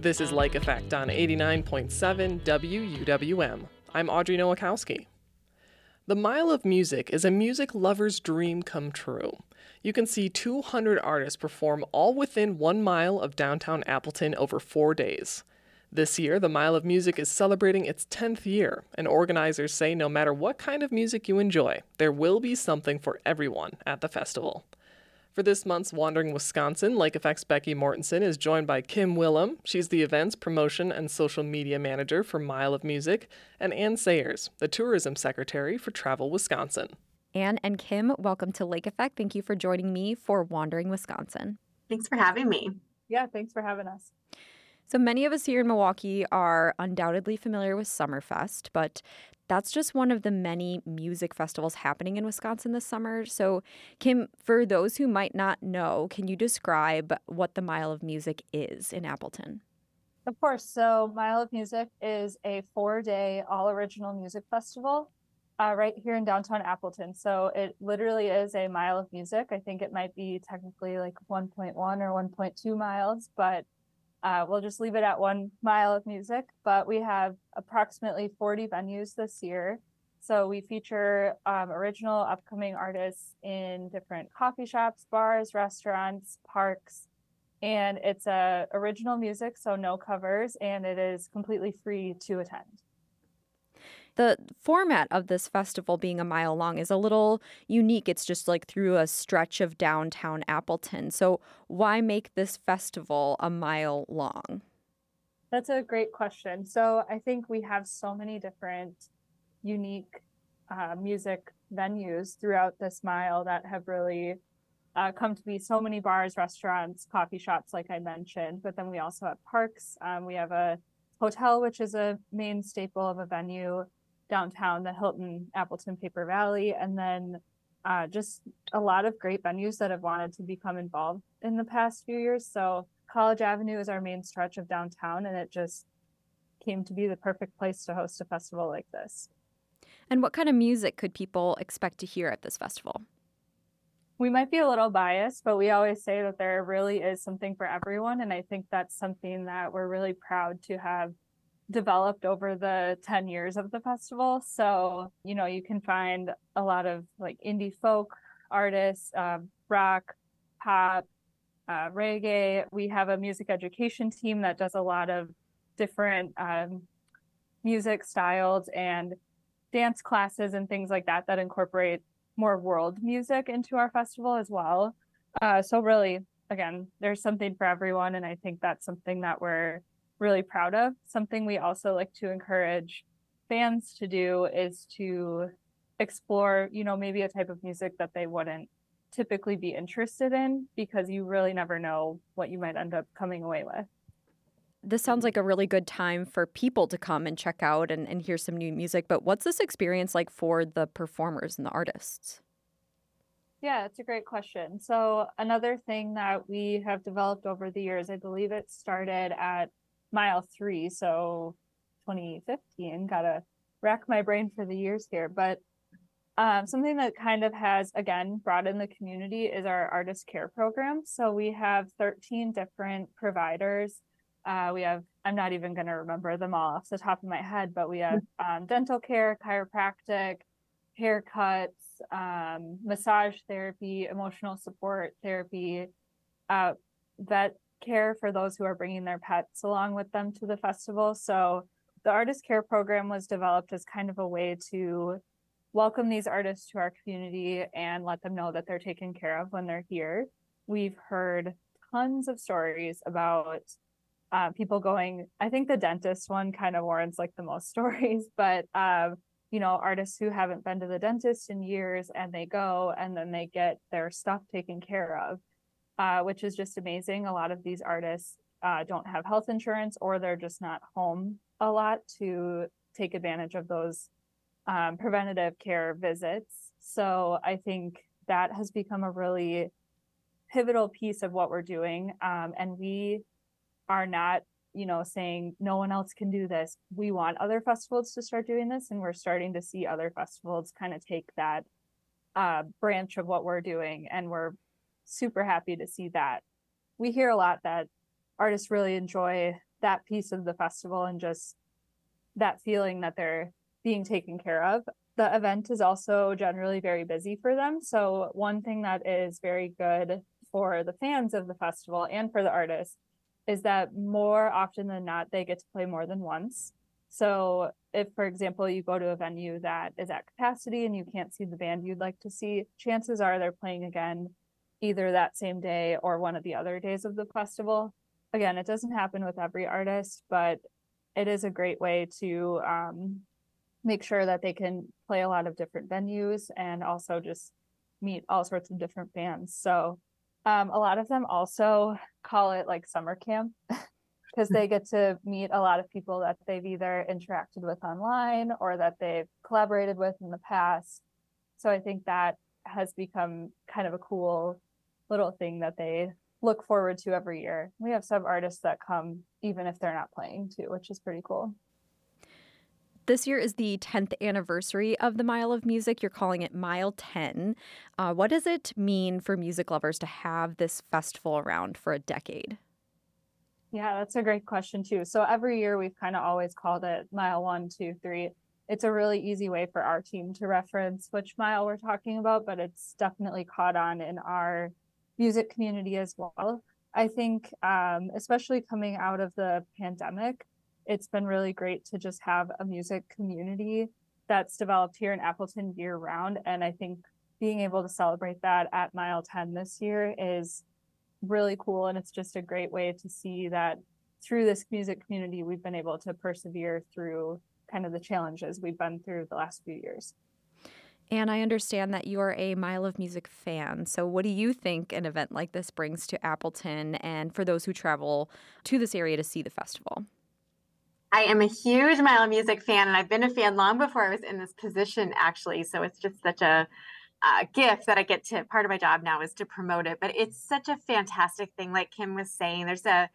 This is Lake Effect on 89.7 WUWM. I'm Audrey Nowakowski. The Mile of Music is a music lover's dream come true. You can see 200 artists perform all within one mile of downtown Appleton over four days. This year, the Mile of Music is celebrating its 10th year, and organizers say no matter what kind of music you enjoy, there will be something for everyone at the festival. For this month's Wandering Wisconsin, Lake Effect's Becky Mortensen is joined by Kim Willem. She's the events, promotion, and social media manager for Mile of Music, and Anne Sayers, the tourism secretary for Travel Wisconsin. Anne and Kim, welcome to Lake Effect. Thank you for joining me for Wandering Wisconsin. Thanks for having me. Yeah, thanks for having us. So many of us here in Milwaukee are undoubtedly familiar with Summerfest, but that's just one of the many music festivals happening in Wisconsin this summer. So, Kim, for those who might not know, can you describe what the Mile of Music is in Appleton? Of course. So, Mile of Music is a four day all original music festival uh, right here in downtown Appleton. So, it literally is a mile of music. I think it might be technically like 1.1 or 1.2 miles, but uh, we'll just leave it at one mile of music, but we have approximately 40 venues this year. So we feature um, original upcoming artists in different coffee shops, bars, restaurants, parks, and it's a uh, original music, so no covers, and it is completely free to attend. The format of this festival being a mile long is a little unique. It's just like through a stretch of downtown Appleton. So, why make this festival a mile long? That's a great question. So, I think we have so many different unique uh, music venues throughout this mile that have really uh, come to be so many bars, restaurants, coffee shops, like I mentioned. But then we also have parks. Um, we have a hotel, which is a main staple of a venue downtown, the Hilton Appleton Paper Valley, and then uh, just a lot of great venues that have wanted to become involved in the past few years. So College Avenue is our main stretch of downtown, and it just came to be the perfect place to host a festival like this. And what kind of music could people expect to hear at this festival? We might be a little biased, but we always say that there really is something for everyone. And I think that's something that we're really proud to have developed over the 10 years of the festival. So, you know, you can find a lot of like indie folk artists, uh, rock, pop, uh, reggae. We have a music education team that does a lot of different um, music styles and dance classes and things like that that incorporate more world music into our festival as well. Uh, so, really, again, there's something for everyone. And I think that's something that we're really proud of. Something we also like to encourage fans to do is to explore, you know, maybe a type of music that they wouldn't typically be interested in because you really never know what you might end up coming away with. This sounds like a really good time for people to come and check out and, and hear some new music. But what's this experience like for the performers and the artists? Yeah, it's a great question. So, another thing that we have developed over the years, I believe it started at mile three, so 2015. Gotta rack my brain for the years here. But um, something that kind of has, again, brought in the community is our artist care program. So we have 13 different providers. Uh, we have, I'm not even going to remember them all off the top of my head, but we have um, dental care, chiropractic, haircuts, um, massage therapy, emotional support therapy, uh, vet care for those who are bringing their pets along with them to the festival. So the artist care program was developed as kind of a way to welcome these artists to our community and let them know that they're taken care of when they're here. We've heard tons of stories about uh, people going. I think the dentist one kind of warrants like the most stories, but uh, you know, artists who haven't been to the dentist in years and they go and then they get their stuff taken care of uh, which is just amazing. A lot of these artists uh, don't have health insurance or they're just not home a lot to take advantage of those um, preventative care visits. So I think that has become a really pivotal piece of what we're doing. Um, and we are not, you know, saying no one else can do this. We want other festivals to start doing this, and we're starting to see other festivals kind of take that uh, branch of what we're doing, and we're super happy to see that. We hear a lot that artists really enjoy that piece of the festival and just that feeling that they're being taken care of. The event is also generally very busy for them. So, one thing that is very good for the fans of the festival and for the artists is that more often than not, they get to play more than once. So, if, for example, you go to a venue that is at capacity and you can't see the band you'd like to see, chances are they're playing again either that same day or one of the other days of the festival. Again, it doesn't happen with every artist, but it is a great way to um, make sure that they can play a lot of different venues and also just meet all sorts of different bands. So um, a lot of them also call it like summer camp because they get to meet a lot of people that they've either interacted with online or that they've collaborated with in the past. So I think that has become kind of a cool little thing that they look forward to every year. We have some artists that come even if they're not playing too, which is pretty cool. This year is the 10th anniversary of the Mile of Music. You're calling it Mile 10. Uh, what does it mean for music lovers to have this festival around for a decade? Yeah, that's a great question, too. So every year we've kind of always called it Mile One, Two, Three. It's a really easy way for our team to reference which mile we're talking about, but it's definitely caught on in our music community as well. I think, um, especially coming out of the pandemic, it's been really great to just have a music community that's developed here in Appleton year round. And I think being able to celebrate that at Mile 10 this year is really cool. And it's just a great way to see that through this music community, we've been able to persevere through kind of the challenges we've been through the last few years. And I understand that you're a Mile of Music fan. So, what do you think an event like this brings to Appleton and for those who travel to this area to see the festival? I am a huge Mile of Music fan, and I've been a fan long before I was in this position, actually. So, it's just such a uh, gift that I get to part of my job now is to promote it. But it's such a fantastic thing, like Kim was saying. There's a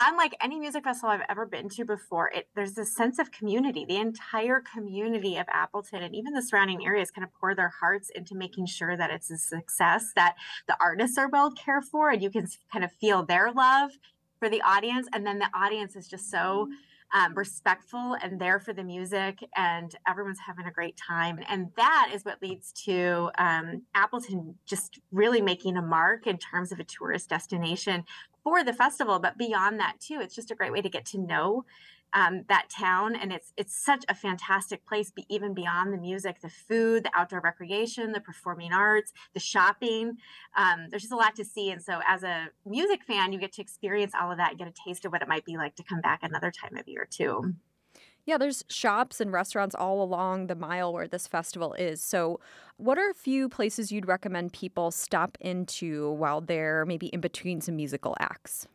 unlike any music festival I've ever been to before, it there's a sense of community. The entire community of Appleton and even the surrounding areas kind of pour their hearts into making sure that it's a success, that the artists are well cared for, and you can kind of feel their love for the audience. And then the audience is just so um, respectful and there for the music, and everyone's having a great time. And that is what leads to um, Appleton just really making a mark in terms of a tourist destination for the festival. But beyond that, too, it's just a great way to get to know um, that town and it's it's such a fantastic place be, even beyond the music the food the outdoor recreation the performing arts the shopping um, there's just a lot to see and so as a music fan you get to experience all of that and get a taste of what it might be like to come back another time of year too yeah, there's shops and restaurants all along the mile where this festival is. So, what are a few places you'd recommend people stop into while they're maybe in between some musical acts?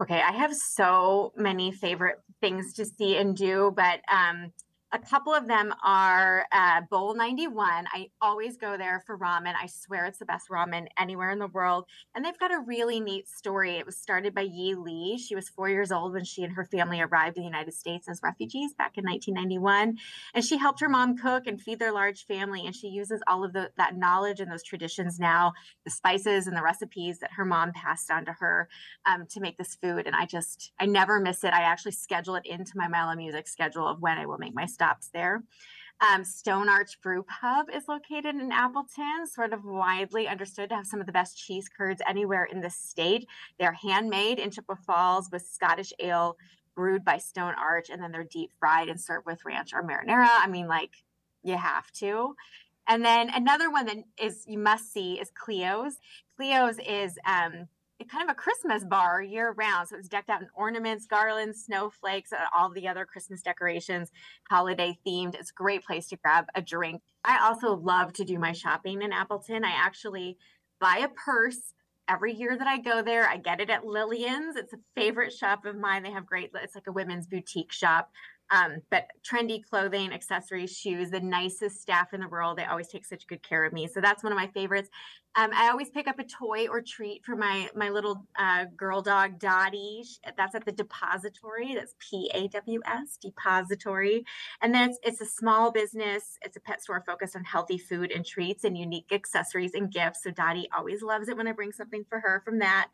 Okay, I have so many favorite things to see and do, but um, a couple of them are uh, Bowl 91. I always go there for ramen. I swear it's the best ramen anywhere in the world. And they've got a really neat story. It was started by Yi Lee. She was four years old when she and her family arrived in the United States as refugees back in 1991. And she helped her mom cook and feed their large family. And she uses all of the, that knowledge and those traditions now, the spices and the recipes that her mom passed on to her um, to make this food. And I just, I never miss it. I actually schedule it into my Mile of Music schedule of when I will make my stops there. Um, Stone Arch Brew Pub is located in Appleton, sort of widely understood to have some of the best cheese curds anywhere in the state. They're handmade in Chippewa Falls with Scottish ale brewed by Stone Arch, and then they're deep fried and served with ranch or marinara. I mean, like, you have to. And then another one that is you must see is Cleo's. Cleo's is um, kind of a Christmas bar year round. So it's decked out in ornaments, garlands, snowflakes, and all the other Christmas decorations, holiday themed. It's a great place to grab a drink. I also love to do my shopping in Appleton. I actually buy a purse every year that I go there. I get it at Lillian's. It's a favorite shop of mine. They have great, it's like a women's boutique shop. Um, but trendy clothing, accessories, shoes, the nicest staff in the world. They always take such good care of me. So that's one of my favorites. Um, I always pick up a toy or treat for my my little uh, girl dog Dottie. That's at the depository. That's P A W S depository, and then it's it's a small business. It's a pet store focused on healthy food and treats and unique accessories and gifts. So Dottie always loves it when I bring something for her from that.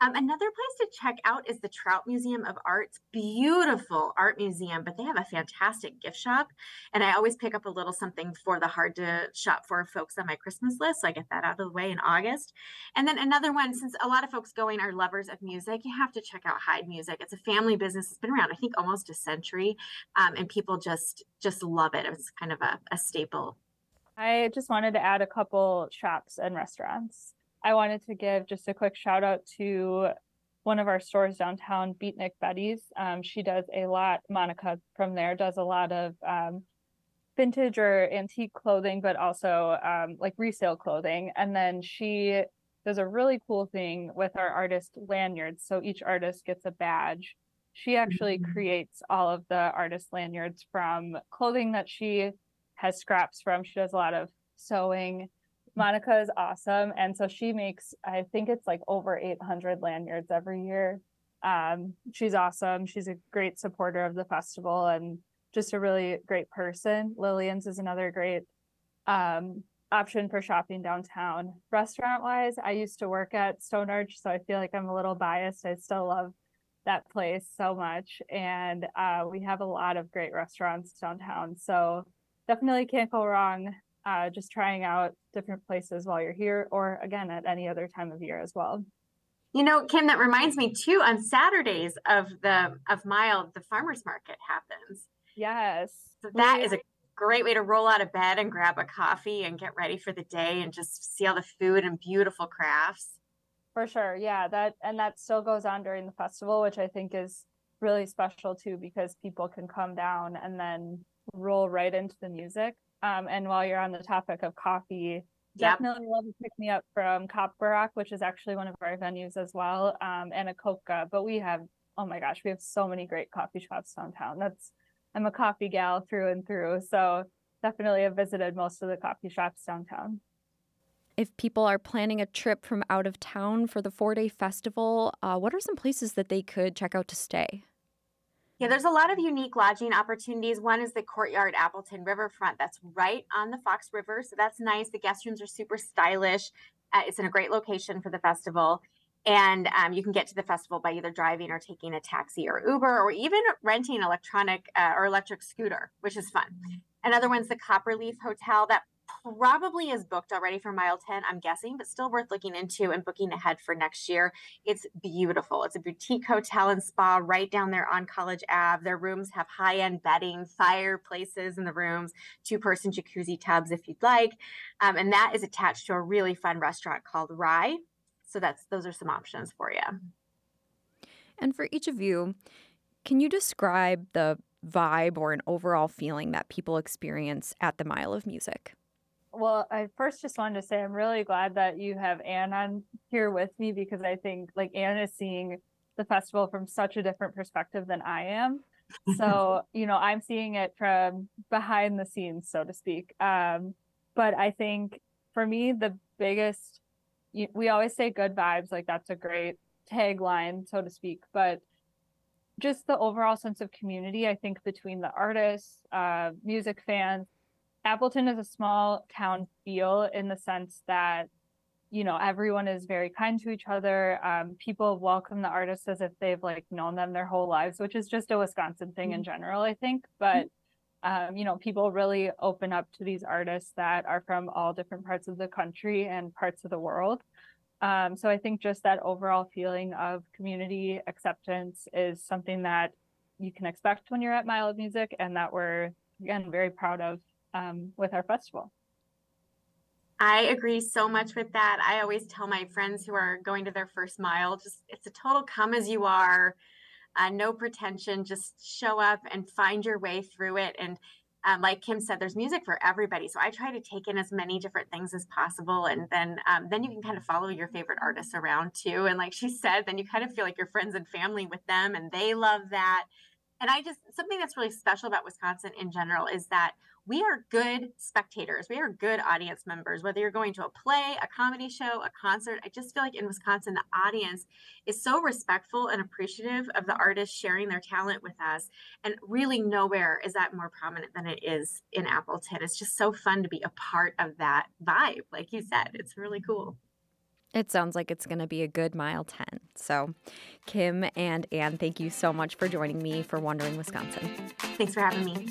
Um, another place to check out is the Trout Museum of Art's beautiful art museum, but they have a fantastic gift shop. And I always pick up a little something for the hard to shop for folks on my Christmas list. So I get that out of the way in August. And then another one, since a lot of folks going are lovers of music, you have to check out Heid Music. It's a family business. It's been around, I think, almost a century. Um, and people just just love it. It's kind of a, a staple. I just wanted to add a couple shops and restaurants. I wanted to give just a quick shout out to one of our stores downtown, Beatnik Betty's. Um, she does a lot, Monica from there does a lot of um, vintage or antique clothing, but also um, like resale clothing. And then she does a really cool thing with our artist lanyards. So each artist gets a badge. She actually mm-hmm. creates all of the artist lanyards from clothing that she has scraps from. She does a lot of sewing Monica is awesome. And so she makes, I think it's like over 800 lanyards every year. Um, she's awesome. She's a great supporter of the festival and just a really great person. Lillian's is another great um, option for shopping downtown. Restaurant wise, I used to work at Stone Arch, so I feel like I'm a little biased. I still love that place so much. And uh, we have a lot of great restaurants downtown. So definitely can't go wrong uh, just trying out different places while you're here, or again at any other time of year as well. You know, Kim, that reminds me too. On Saturdays of the of Mild, the farmers market happens. Yes, so that is a great way to roll out of bed and grab a coffee and get ready for the day and just see all the food and beautiful crafts. For sure, yeah. That and that still goes on during the festival, which I think is really special too, because people can come down and then roll right into the music. Um, and while you're on the topic of coffee, yep. definitely love to pick me up from Copper which is actually one of our venues as well, um, and coca. But we have, oh my gosh, we have so many great coffee shops downtown. That's I'm a coffee gal through and through. So definitely have visited most of the coffee shops downtown. If people are planning a trip from out of town for the four day festival, uh, what are some places that they could check out to stay? Yeah, there's a lot of unique lodging opportunities. One is the Courtyard Appleton Riverfront. That's right on the Fox River. So that's nice. The guest rooms are super stylish. Uh, it's in a great location for the festival. And um, you can get to the festival by either driving or taking a taxi or Uber or even renting electronic uh, or electric scooter, which is fun. Another one's the Copperleaf Hotel. That probably is booked already for mile 10 i'm guessing but still worth looking into and booking ahead for next year it's beautiful it's a boutique hotel and spa right down there on college ave their rooms have high-end bedding fireplaces in the rooms two person jacuzzi tubs if you'd like um, and that is attached to a really fun restaurant called rye so that's those are some options for you and for each of you can you describe the vibe or an overall feeling that people experience at the Mile of Music? well, I first just wanted to say I'm really glad that you have Anne on here with me because I think like Anne is seeing the festival from such a different perspective than I am. So, you know, I'm seeing it from behind the scenes, so to speak. Um, but I think for me, the biggest, we always say good vibes, like that's a great tagline, so to speak. But just the overall sense of community, I think, between the artists, uh, music fans, Appleton is a small town feel in the sense that you know everyone is very kind to each other um, people welcome the artists as if they've like known them their whole lives which is just a wisconsin thing mm-hmm. in general i think but um, you know people really open up to these artists that are from all different parts of the country and parts of the world um, so i think just that overall feeling of community acceptance is something that you can expect when you're at mile of music and that we're again very proud of um, with our festival. I agree so much with that. I always tell my friends who are going to their first mile, just it's a total come as you are, uh, no pretension, just show up and find your way through it. And um, like Kim said, there's music for everybody. So I try to take in as many different things as possible, and then um, then you can kind of follow your favorite artists around too. And like she said, then you kind of feel like you're friends and family with them, and they love that. And I just something that's really special about Wisconsin in general is that we are good spectators. We are good audience members, whether you're going to a play, a comedy show, a concert. I just feel like in Wisconsin, the audience is so respectful and appreciative of the artists sharing their talent with us. And really, nowhere is that more prominent than it is in Appleton. It's just so fun to be a part of that vibe. Like you said, it's really cool. It sounds like it's going to be a good mile 10. So, Kim and Anne, thank you so much for joining me for Wandering Wisconsin. Thanks for having me.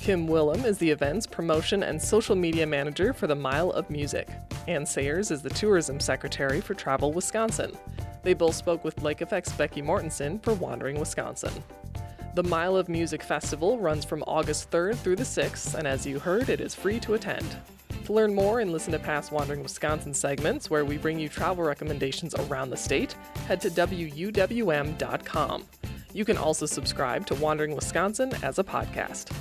Kim Willem is the events, promotion, and social media manager for the Mile of Music. Anne Sayers is the tourism secretary for Travel Wisconsin. They both spoke with Lake Effect's Becky Mortensen for Wandering Wisconsin. The Mile of Music Festival runs from August 3rd through the 6th, and as you heard, it is free to attend. To learn more and listen to past Wandering Wisconsin segments where we bring you travel recommendations around the state, head to WUWM.com. You can also subscribe to Wandering Wisconsin as a podcast.